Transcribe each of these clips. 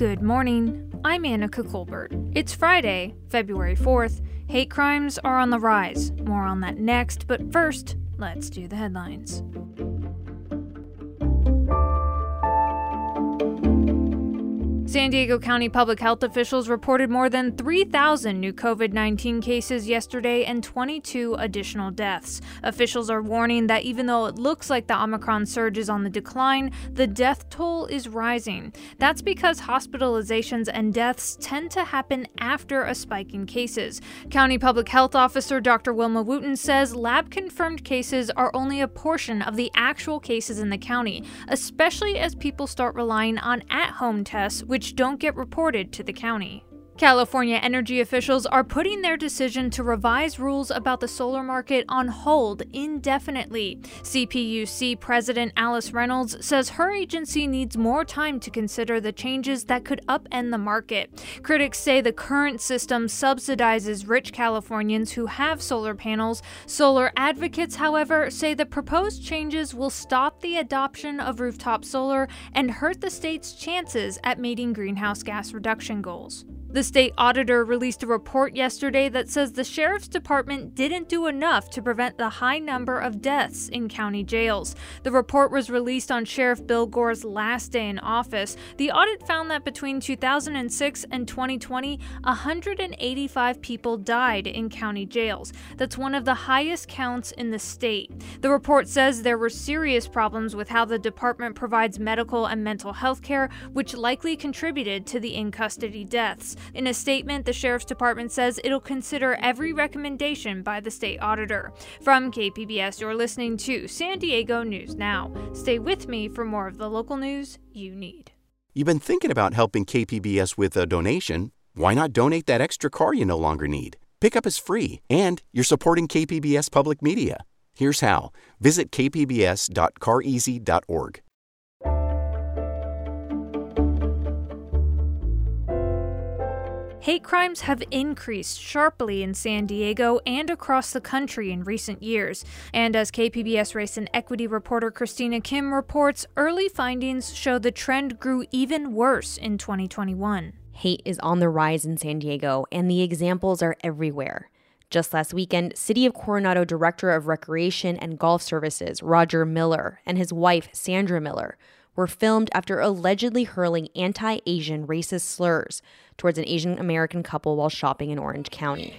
Good morning. I'm Anica Colbert. It's Friday, February 4th. Hate crimes are on the rise. More on that next, but first, let's do the headlines. San Diego County public health officials reported more than 3,000 new COVID 19 cases yesterday and 22 additional deaths. Officials are warning that even though it looks like the Omicron surge is on the decline, the death toll is rising. That's because hospitalizations and deaths tend to happen after a spike in cases. County Public Health Officer Dr. Wilma Wooten says lab confirmed cases are only a portion of the actual cases in the county, especially as people start relying on at home tests, which which don't get reported to the county. California energy officials are putting their decision to revise rules about the solar market on hold indefinitely. CPUC President Alice Reynolds says her agency needs more time to consider the changes that could upend the market. Critics say the current system subsidizes rich Californians who have solar panels. Solar advocates, however, say the proposed changes will stop the adoption of rooftop solar and hurt the state's chances at meeting greenhouse gas reduction goals. The state auditor released a report yesterday that says the sheriff's department didn't do enough to prevent the high number of deaths in county jails. The report was released on Sheriff Bill Gore's last day in office. The audit found that between 2006 and 2020, 185 people died in county jails. That's one of the highest counts in the state. The report says there were serious problems with how the department provides medical and mental health care, which likely contributed to the in custody deaths. In a statement, the Sheriff's Department says it'll consider every recommendation by the state auditor. From KPBS, you're listening to San Diego News Now. Stay with me for more of the local news you need. You've been thinking about helping KPBS with a donation. Why not donate that extra car you no longer need? Pickup is free, and you're supporting KPBS Public Media. Here's how visit kpbs.careasy.org. Hate crimes have increased sharply in San Diego and across the country in recent years. And as KPBS race and equity reporter Christina Kim reports, early findings show the trend grew even worse in 2021. Hate is on the rise in San Diego, and the examples are everywhere. Just last weekend, City of Coronado Director of Recreation and Golf Services, Roger Miller, and his wife, Sandra Miller, were filmed after allegedly hurling anti Asian racist slurs towards an Asian American couple while shopping in Orange County.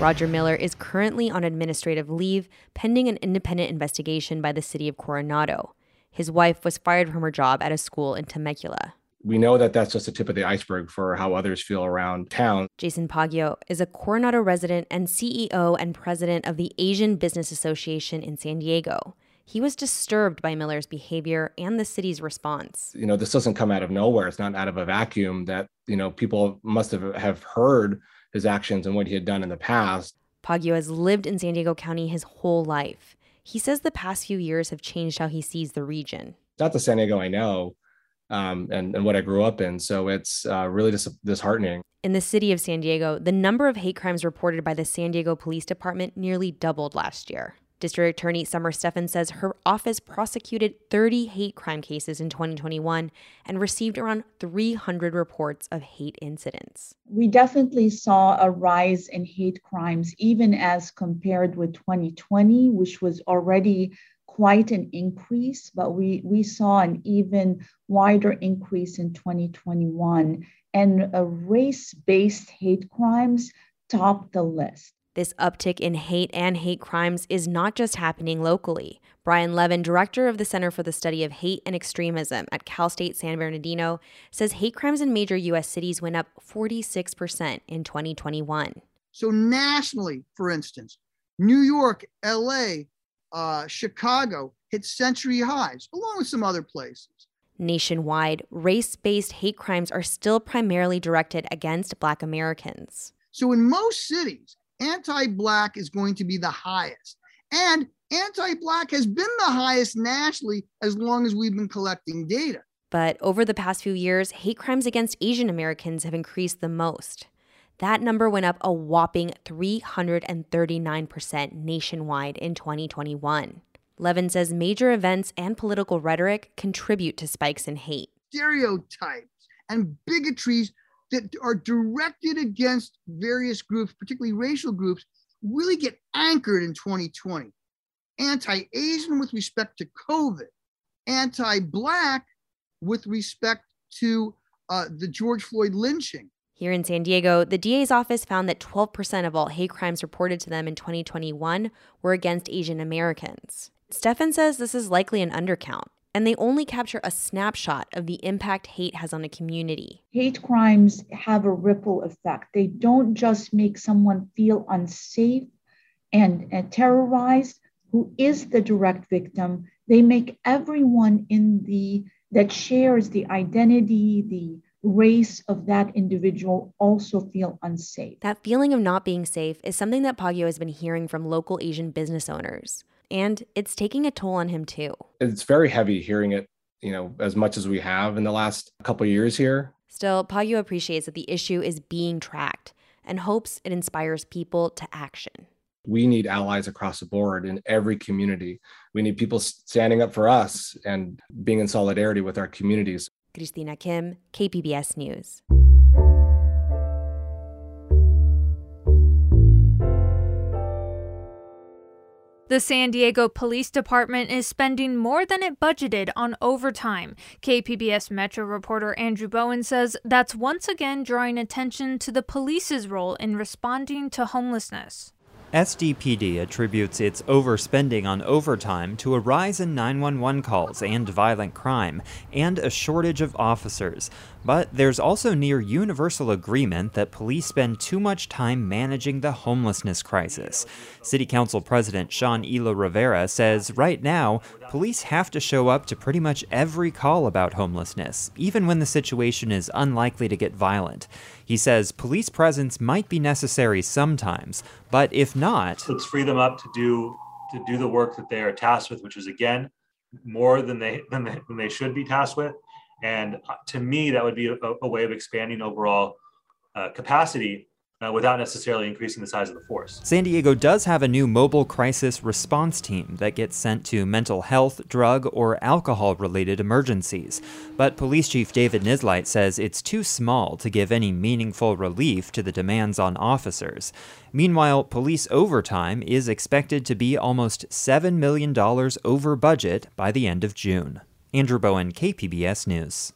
Roger Miller is currently on administrative leave pending an independent investigation by the city of Coronado. His wife was fired from her job at a school in Temecula we know that that's just the tip of the iceberg for how others feel around town. Jason Paguio is a Coronado resident and CEO and president of the Asian Business Association in San Diego. He was disturbed by Miller's behavior and the city's response. You know, this doesn't come out of nowhere. It's not out of a vacuum that, you know, people must have, have heard his actions and what he had done in the past. Paguio has lived in San Diego County his whole life. He says the past few years have changed how he sees the region. Not the San Diego I know, um, and, and what I grew up in. So it's uh, really dis- disheartening. In the city of San Diego, the number of hate crimes reported by the San Diego Police Department nearly doubled last year. District Attorney Summer Stephan says her office prosecuted 30 hate crime cases in 2021 and received around 300 reports of hate incidents. We definitely saw a rise in hate crimes, even as compared with 2020, which was already quite an increase, but we, we saw an even wider increase in 2021. And race based hate crimes topped the list. This uptick in hate and hate crimes is not just happening locally. Brian Levin, director of the Center for the Study of Hate and Extremism at Cal State San Bernardino, says hate crimes in major U.S. cities went up 46% in 2021. So, nationally, for instance, New York, LA, uh, Chicago hit century highs, along with some other places. Nationwide, race based hate crimes are still primarily directed against Black Americans. So, in most cities, anti Black is going to be the highest. And anti Black has been the highest nationally as long as we've been collecting data. But over the past few years, hate crimes against Asian Americans have increased the most. That number went up a whopping 339% nationwide in 2021. Levin says major events and political rhetoric contribute to spikes in hate. Stereotypes and bigotries that are directed against various groups, particularly racial groups, really get anchored in 2020. Anti Asian with respect to COVID, anti Black with respect to uh, the George Floyd lynching. Here in San Diego, the DA's office found that 12% of all hate crimes reported to them in 2021 were against Asian Americans. Stephan says this is likely an undercount, and they only capture a snapshot of the impact hate has on a community. Hate crimes have a ripple effect. They don't just make someone feel unsafe and, and terrorized, who is the direct victim, they make everyone in the that shares the identity, the race of that individual also feel unsafe. That feeling of not being safe is something that Paguio has been hearing from local Asian business owners. And it's taking a toll on him too. It's very heavy hearing it, you know, as much as we have in the last couple years here. Still, Paguio appreciates that the issue is being tracked and hopes it inspires people to action. We need allies across the board in every community. We need people standing up for us and being in solidarity with our communities. Christina Kim, KPBS News. The San Diego Police Department is spending more than it budgeted on overtime. KPBS Metro reporter Andrew Bowen says that's once again drawing attention to the police's role in responding to homelessness. SDPD attributes its overspending on overtime to a rise in 911 calls and violent crime, and a shortage of officers. But there's also near universal agreement that police spend too much time managing the homelessness crisis. City Council President Sean Elo Rivera says right now, police have to show up to pretty much every call about homelessness, even when the situation is unlikely to get violent. He says police presence might be necessary sometimes, but if not, let's free them up to do to do the work that they are tasked with, which is again more than they than they, than they should be tasked with. And uh, to me, that would be a, a way of expanding overall uh, capacity uh, without necessarily increasing the size of the force. San Diego does have a new mobile crisis response team that gets sent to mental health, drug, or alcohol related emergencies. But Police Chief David Nisleit says it's too small to give any meaningful relief to the demands on officers. Meanwhile, police overtime is expected to be almost $7 million over budget by the end of June. Andrew Bowen, KPBS News.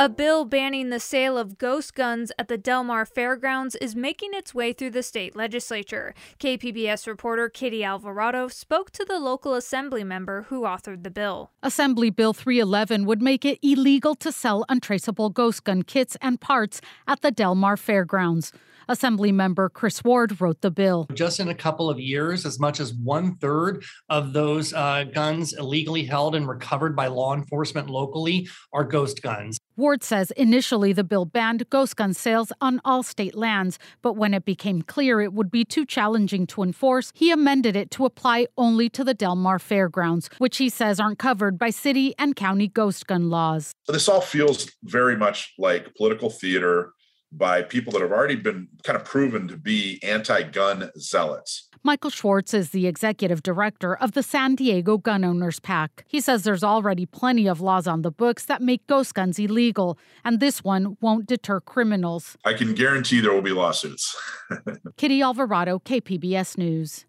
A bill banning the sale of ghost guns at the Del Mar Fairgrounds is making its way through the state legislature. KPBS reporter Kitty Alvarado spoke to the local assembly member who authored the bill. Assembly Bill 311 would make it illegal to sell untraceable ghost gun kits and parts at the Del Mar Fairgrounds. Assembly member Chris Ward wrote the bill. Just in a couple of years, as much as one third of those uh, guns illegally held and recovered by law enforcement locally are ghost guns. Ward says initially the bill banned ghost gun sales on all state lands, but when it became clear it would be too challenging to enforce, he amended it to apply only to the Del Mar Fairgrounds, which he says aren't covered by city and county ghost gun laws. This all feels very much like political theater by people that have already been kind of proven to be anti gun zealots. Michael Schwartz is the executive director of the San Diego Gun Owners PAC. He says there's already plenty of laws on the books that make ghost guns illegal, and this one won't deter criminals. I can guarantee there will be lawsuits. Kitty Alvarado, KPBS News.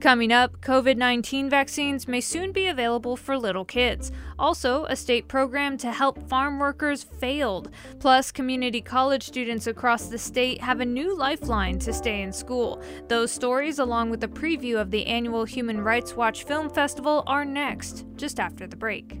Coming up, COVID 19 vaccines may soon be available for little kids. Also, a state program to help farm workers failed. Plus, community college students across the state have a new lifeline to stay in school. Those stories, along with a preview of the annual Human Rights Watch Film Festival, are next, just after the break.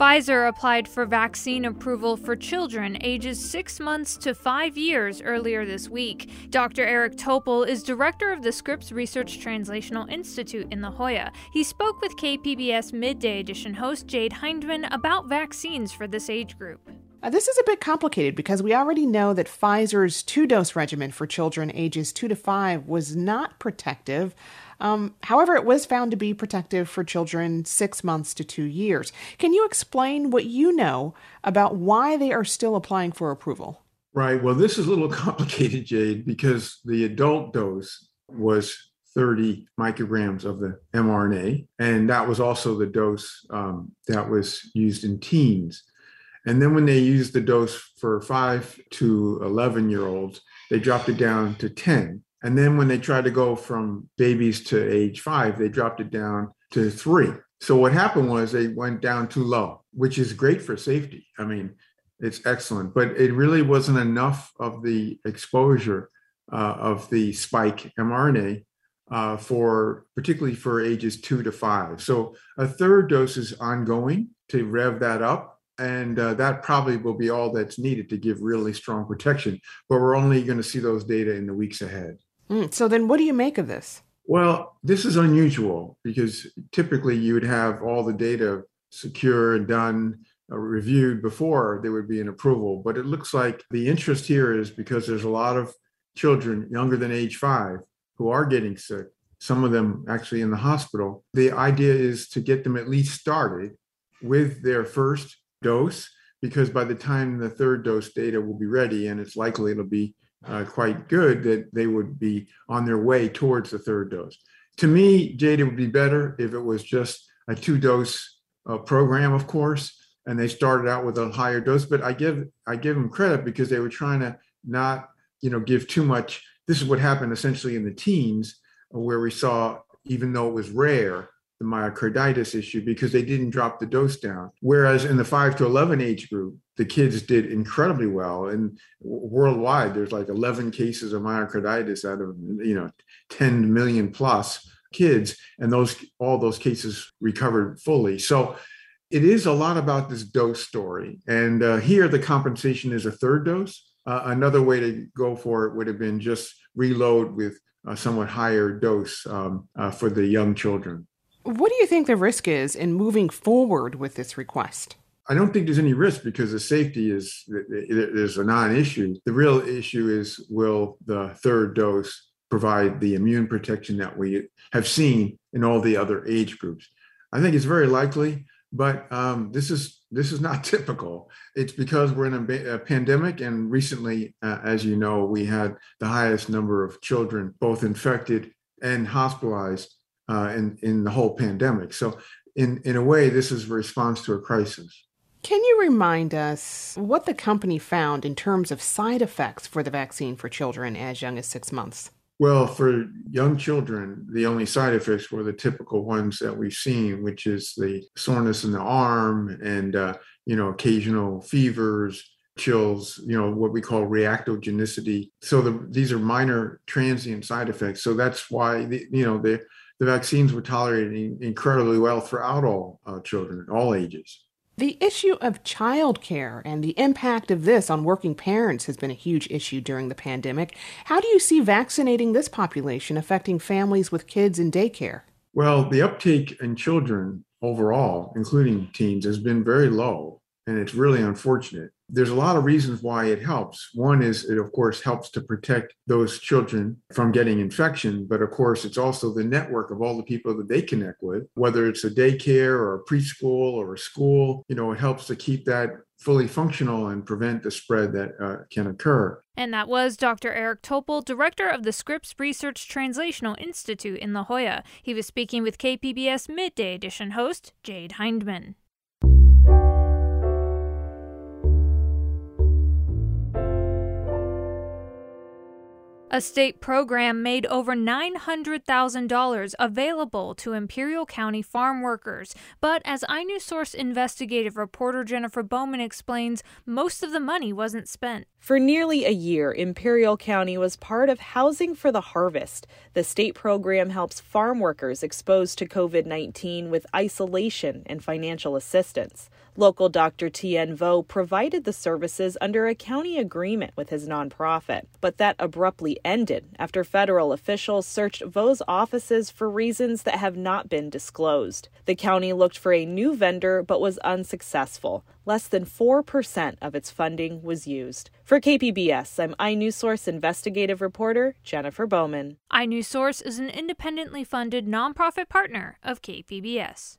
Pfizer applied for vaccine approval for children ages six months to five years earlier this week. Dr. Eric Topol is director of the Scripps Research Translational Institute in La Jolla. He spoke with KPBS Midday Edition host Jade Hindman about vaccines for this age group. Uh, this is a bit complicated because we already know that Pfizer's two dose regimen for children ages 2 to 5 was not protective. Um, however, it was found to be protective for children six months to two years. Can you explain what you know about why they are still applying for approval? Right. Well, this is a little complicated, Jade, because the adult dose was 30 micrograms of the mRNA, and that was also the dose um, that was used in teens. And then when they used the dose for five to 11 year olds, they dropped it down to 10. And then when they tried to go from babies to age five, they dropped it down to three. So what happened was they went down too low, which is great for safety. I mean, it's excellent, but it really wasn't enough of the exposure uh, of the spike mRNA uh, for particularly for ages two to five. So a third dose is ongoing to rev that up. And uh, that probably will be all that's needed to give really strong protection. But we're only going to see those data in the weeks ahead. Mm, so then, what do you make of this? Well, this is unusual because typically you would have all the data secure and done, uh, reviewed before there would be an approval. But it looks like the interest here is because there's a lot of children younger than age five who are getting sick, some of them actually in the hospital. The idea is to get them at least started with their first dose because by the time the third dose data will be ready, and it's likely it'll be uh, quite good that they would be on their way towards the third dose. To me, Jade, it would be better if it was just a two dose uh, program, of course, and they started out with a higher dose. But I give I give them credit because they were trying to not you know give too much. This is what happened essentially in the teens, where we saw even though it was rare, the myocarditis issue because they didn't drop the dose down. Whereas in the 5 to 11 age group, the kids did incredibly well. And worldwide, there's like 11 cases of myocarditis out of, you know, 10 million plus kids. And those, all those cases recovered fully. So it is a lot about this dose story. And uh, here, the compensation is a third dose. Uh, another way to go for it would have been just reload with a somewhat higher dose um, uh, for the young children. What do you think the risk is in moving forward with this request? I don't think there's any risk because the safety is is a non-issue. The real issue is will the third dose provide the immune protection that we have seen in all the other age groups? I think it's very likely, but um, this is this is not typical. It's because we're in a, a pandemic, and recently, uh, as you know, we had the highest number of children both infected and hospitalized uh, in in the whole pandemic. So, in in a way, this is a response to a crisis. Can you remind us what the company found in terms of side effects for the vaccine for children as young as six months? Well, for young children, the only side effects were the typical ones that we've seen, which is the soreness in the arm and uh, you know occasional fevers, chills, you know what we call reactogenicity. So the, these are minor transient side effects. So that's why the, you know the the vaccines were tolerated incredibly well throughout all uh, children, at all ages. The issue of childcare and the impact of this on working parents has been a huge issue during the pandemic. How do you see vaccinating this population affecting families with kids in daycare? Well, the uptake in children overall, including teens, has been very low. And it's really unfortunate There's a lot of reasons why it helps. One is it, of course, helps to protect those children from getting infection. But of course, it's also the network of all the people that they connect with, whether it's a daycare or a preschool or a school. You know, it helps to keep that fully functional and prevent the spread that uh, can occur. And that was Dr. Eric Topol, director of the Scripps Research Translational Institute in La Jolla. He was speaking with KPBS Midday Edition host Jade Hindman. A state program made over $900,000 available to Imperial County farm workers. But as iNewsSource investigative reporter Jennifer Bowman explains, most of the money wasn't spent. For nearly a year, Imperial County was part of Housing for the Harvest. The state program helps farm workers exposed to COVID 19 with isolation and financial assistance. Local Dr. Tien Vo provided the services under a county agreement with his nonprofit, but that abruptly ended after federal officials searched Vo's offices for reasons that have not been disclosed. The county looked for a new vendor but was unsuccessful. Less than 4% of its funding was used. For KPBS, I'm iNewsSource investigative reporter Jennifer Bowman. iNewsSource is an independently funded nonprofit partner of KPBS.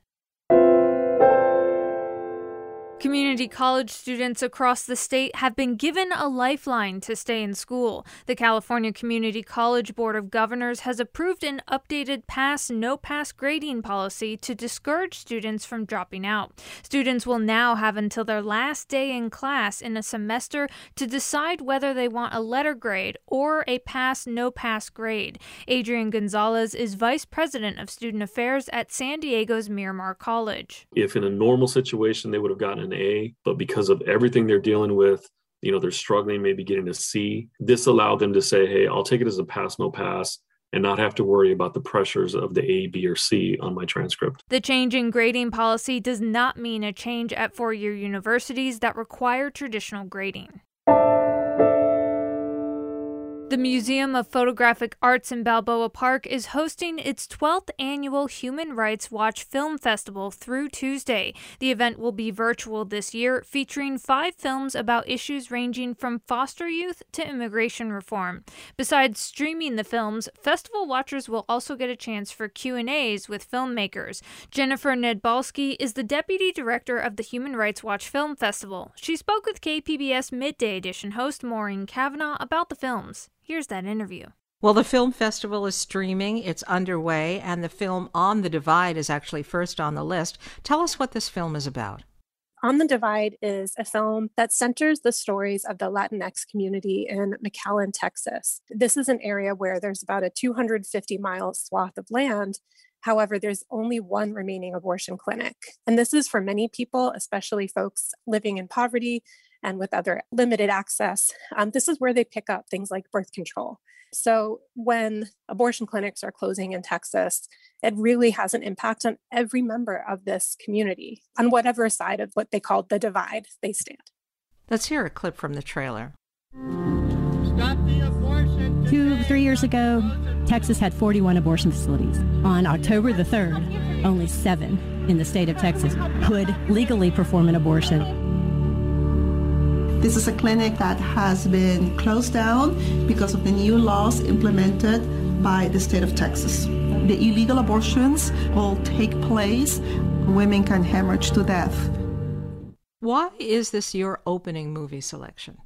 Community college students across the state have been given a lifeline to stay in school. The California Community College Board of Governors has approved an updated pass no pass grading policy to discourage students from dropping out. Students will now have until their last day in class in a semester to decide whether they want a letter grade or a pass no pass grade. Adrian Gonzalez is Vice President of Student Affairs at San Diego's Miramar College. If in a normal situation they would have gotten an a, but because of everything they're dealing with, you know, they're struggling, maybe getting a C. This allowed them to say, hey, I'll take it as a pass, no pass and not have to worry about the pressures of the A, B, or C on my transcript. The change in grading policy does not mean a change at four year universities that require traditional grading. The Museum of Photographic Arts in Balboa Park is hosting its 12th annual Human Rights Watch Film Festival through Tuesday. The event will be virtual this year, featuring five films about issues ranging from foster youth to immigration reform. Besides streaming the films, festival watchers will also get a chance for Q&As with filmmakers. Jennifer Nedbalski is the deputy director of the Human Rights Watch Film Festival. She spoke with KPBS Midday Edition host Maureen Cavanaugh about the films. Here's that interview. Well, the film festival is streaming, it's underway, and the film On the Divide is actually first on the list. Tell us what this film is about. On the Divide is a film that centers the stories of the Latinx community in McAllen, Texas. This is an area where there's about a 250 mile swath of land. However, there's only one remaining abortion clinic. And this is for many people, especially folks living in poverty and with other limited access. Um, this is where they pick up things like birth control. So when abortion clinics are closing in Texas, it really has an impact on every member of this community, on whatever side of what they call the divide they stand. Let's hear a clip from the trailer. Two, three years ago, Texas had 41 abortion facilities. On October the 3rd, only seven in the state of Texas could legally perform an abortion. This is a clinic that has been closed down because of the new laws implemented by the state of Texas. The illegal abortions will take place. Women can hemorrhage to death. Why is this your opening movie selection?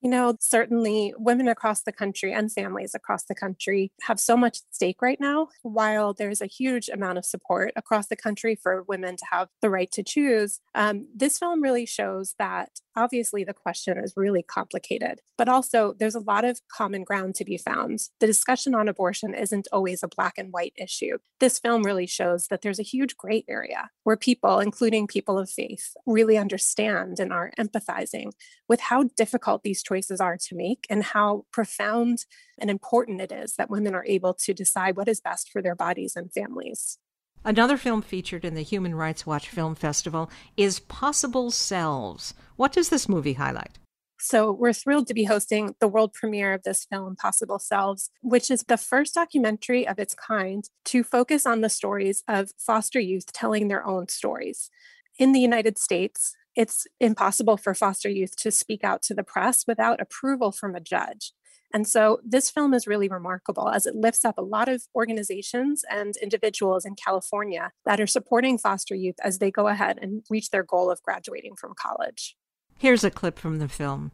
You know, certainly women across the country and families across the country have so much at stake right now. While there's a huge amount of support across the country for women to have the right to choose, um, this film really shows that obviously the question is really complicated, but also there's a lot of common ground to be found. The discussion on abortion isn't always a black and white issue. This film really shows that there's a huge gray area where people, including people of faith, really understand and are empathizing with how difficult these choices are to make and how profound and important it is that women are able to decide what is best for their bodies and families. Another film featured in the Human Rights Watch Film Festival is Possible Selves. What does this movie highlight? So, we're thrilled to be hosting the world premiere of this film, Possible Selves, which is the first documentary of its kind to focus on the stories of foster youth telling their own stories. In the United States, it's impossible for foster youth to speak out to the press without approval from a judge. And so this film is really remarkable as it lifts up a lot of organizations and individuals in California that are supporting foster youth as they go ahead and reach their goal of graduating from college. Here's a clip from the film.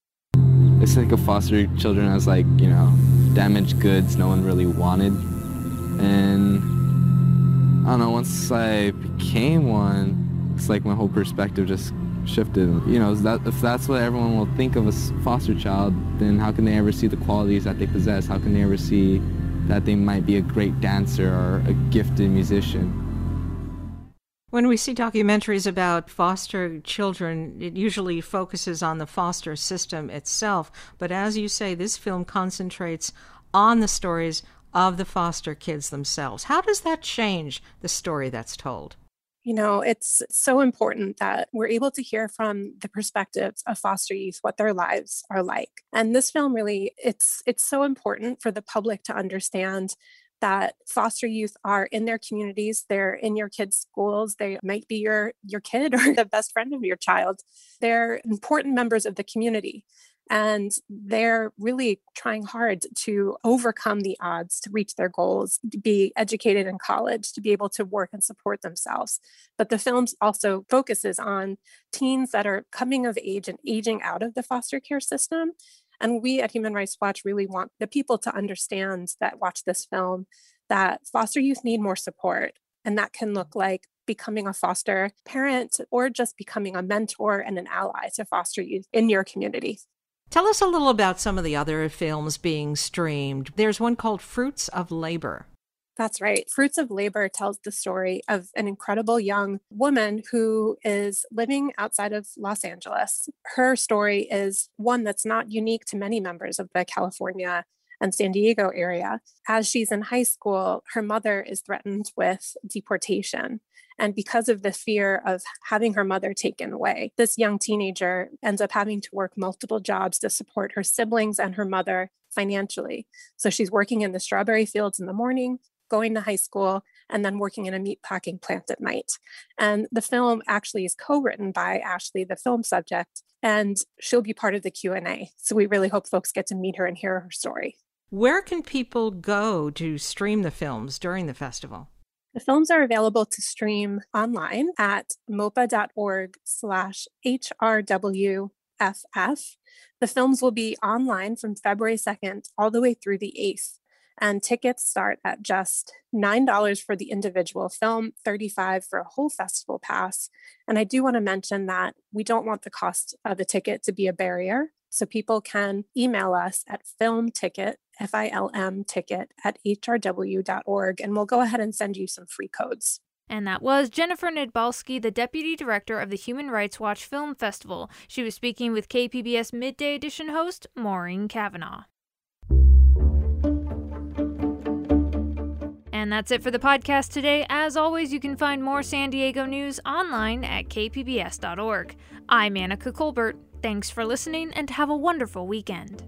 It's like a foster children as like, you know, damaged goods no one really wanted. And I don't know, once I became one, it's like my whole perspective just shifted. You know, that, if that's what everyone will think of a foster child, then how can they ever see the qualities that they possess? How can they ever see that they might be a great dancer or a gifted musician? When we see documentaries about foster children, it usually focuses on the foster system itself. But as you say, this film concentrates on the stories of the foster kids themselves. How does that change the story that's told? You know, it's so important that we're able to hear from the perspectives of foster youth what their lives are like. And this film really it's it's so important for the public to understand that foster youth are in their communities they're in your kids schools they might be your your kid or the best friend of your child they're important members of the community and they're really trying hard to overcome the odds to reach their goals, to be educated in college, to be able to work and support themselves. But the film also focuses on teens that are coming of age and aging out of the foster care system. And we at Human Rights Watch really want the people to understand that watch this film that foster youth need more support. And that can look like becoming a foster parent or just becoming a mentor and an ally to foster youth in your community. Tell us a little about some of the other films being streamed. There's one called Fruits of Labor. That's right. Fruits of Labor tells the story of an incredible young woman who is living outside of Los Angeles. Her story is one that's not unique to many members of the California and San Diego area. As she's in high school, her mother is threatened with deportation. And because of the fear of having her mother taken away, this young teenager ends up having to work multiple jobs to support her siblings and her mother financially. So she's working in the strawberry fields in the morning, going to high school, and then working in a meat packing plant at night. And the film actually is co-written by Ashley, the film subject, and she'll be part of the Q&A. So we really hope folks get to meet her and hear her story. Where can people go to stream the films during the festival? The films are available to stream online at mopa.org slash HRWFF. The films will be online from February 2nd all the way through the 8th. And tickets start at just $9 for the individual film, 35 for a whole festival pass. And I do want to mention that we don't want the cost of the ticket to be a barrier. So people can email us at filmticket, F I L M ticket at hrw.org, and we'll go ahead and send you some free codes. And that was Jennifer Nedbalski, the Deputy Director of the Human Rights Watch Film Festival. She was speaking with KPBS Midday Edition host Maureen Cavanaugh. And that's it for the podcast today. As always, you can find more San Diego news online at kpbs.org. I'm Anica Colbert. Thanks for listening and have a wonderful weekend.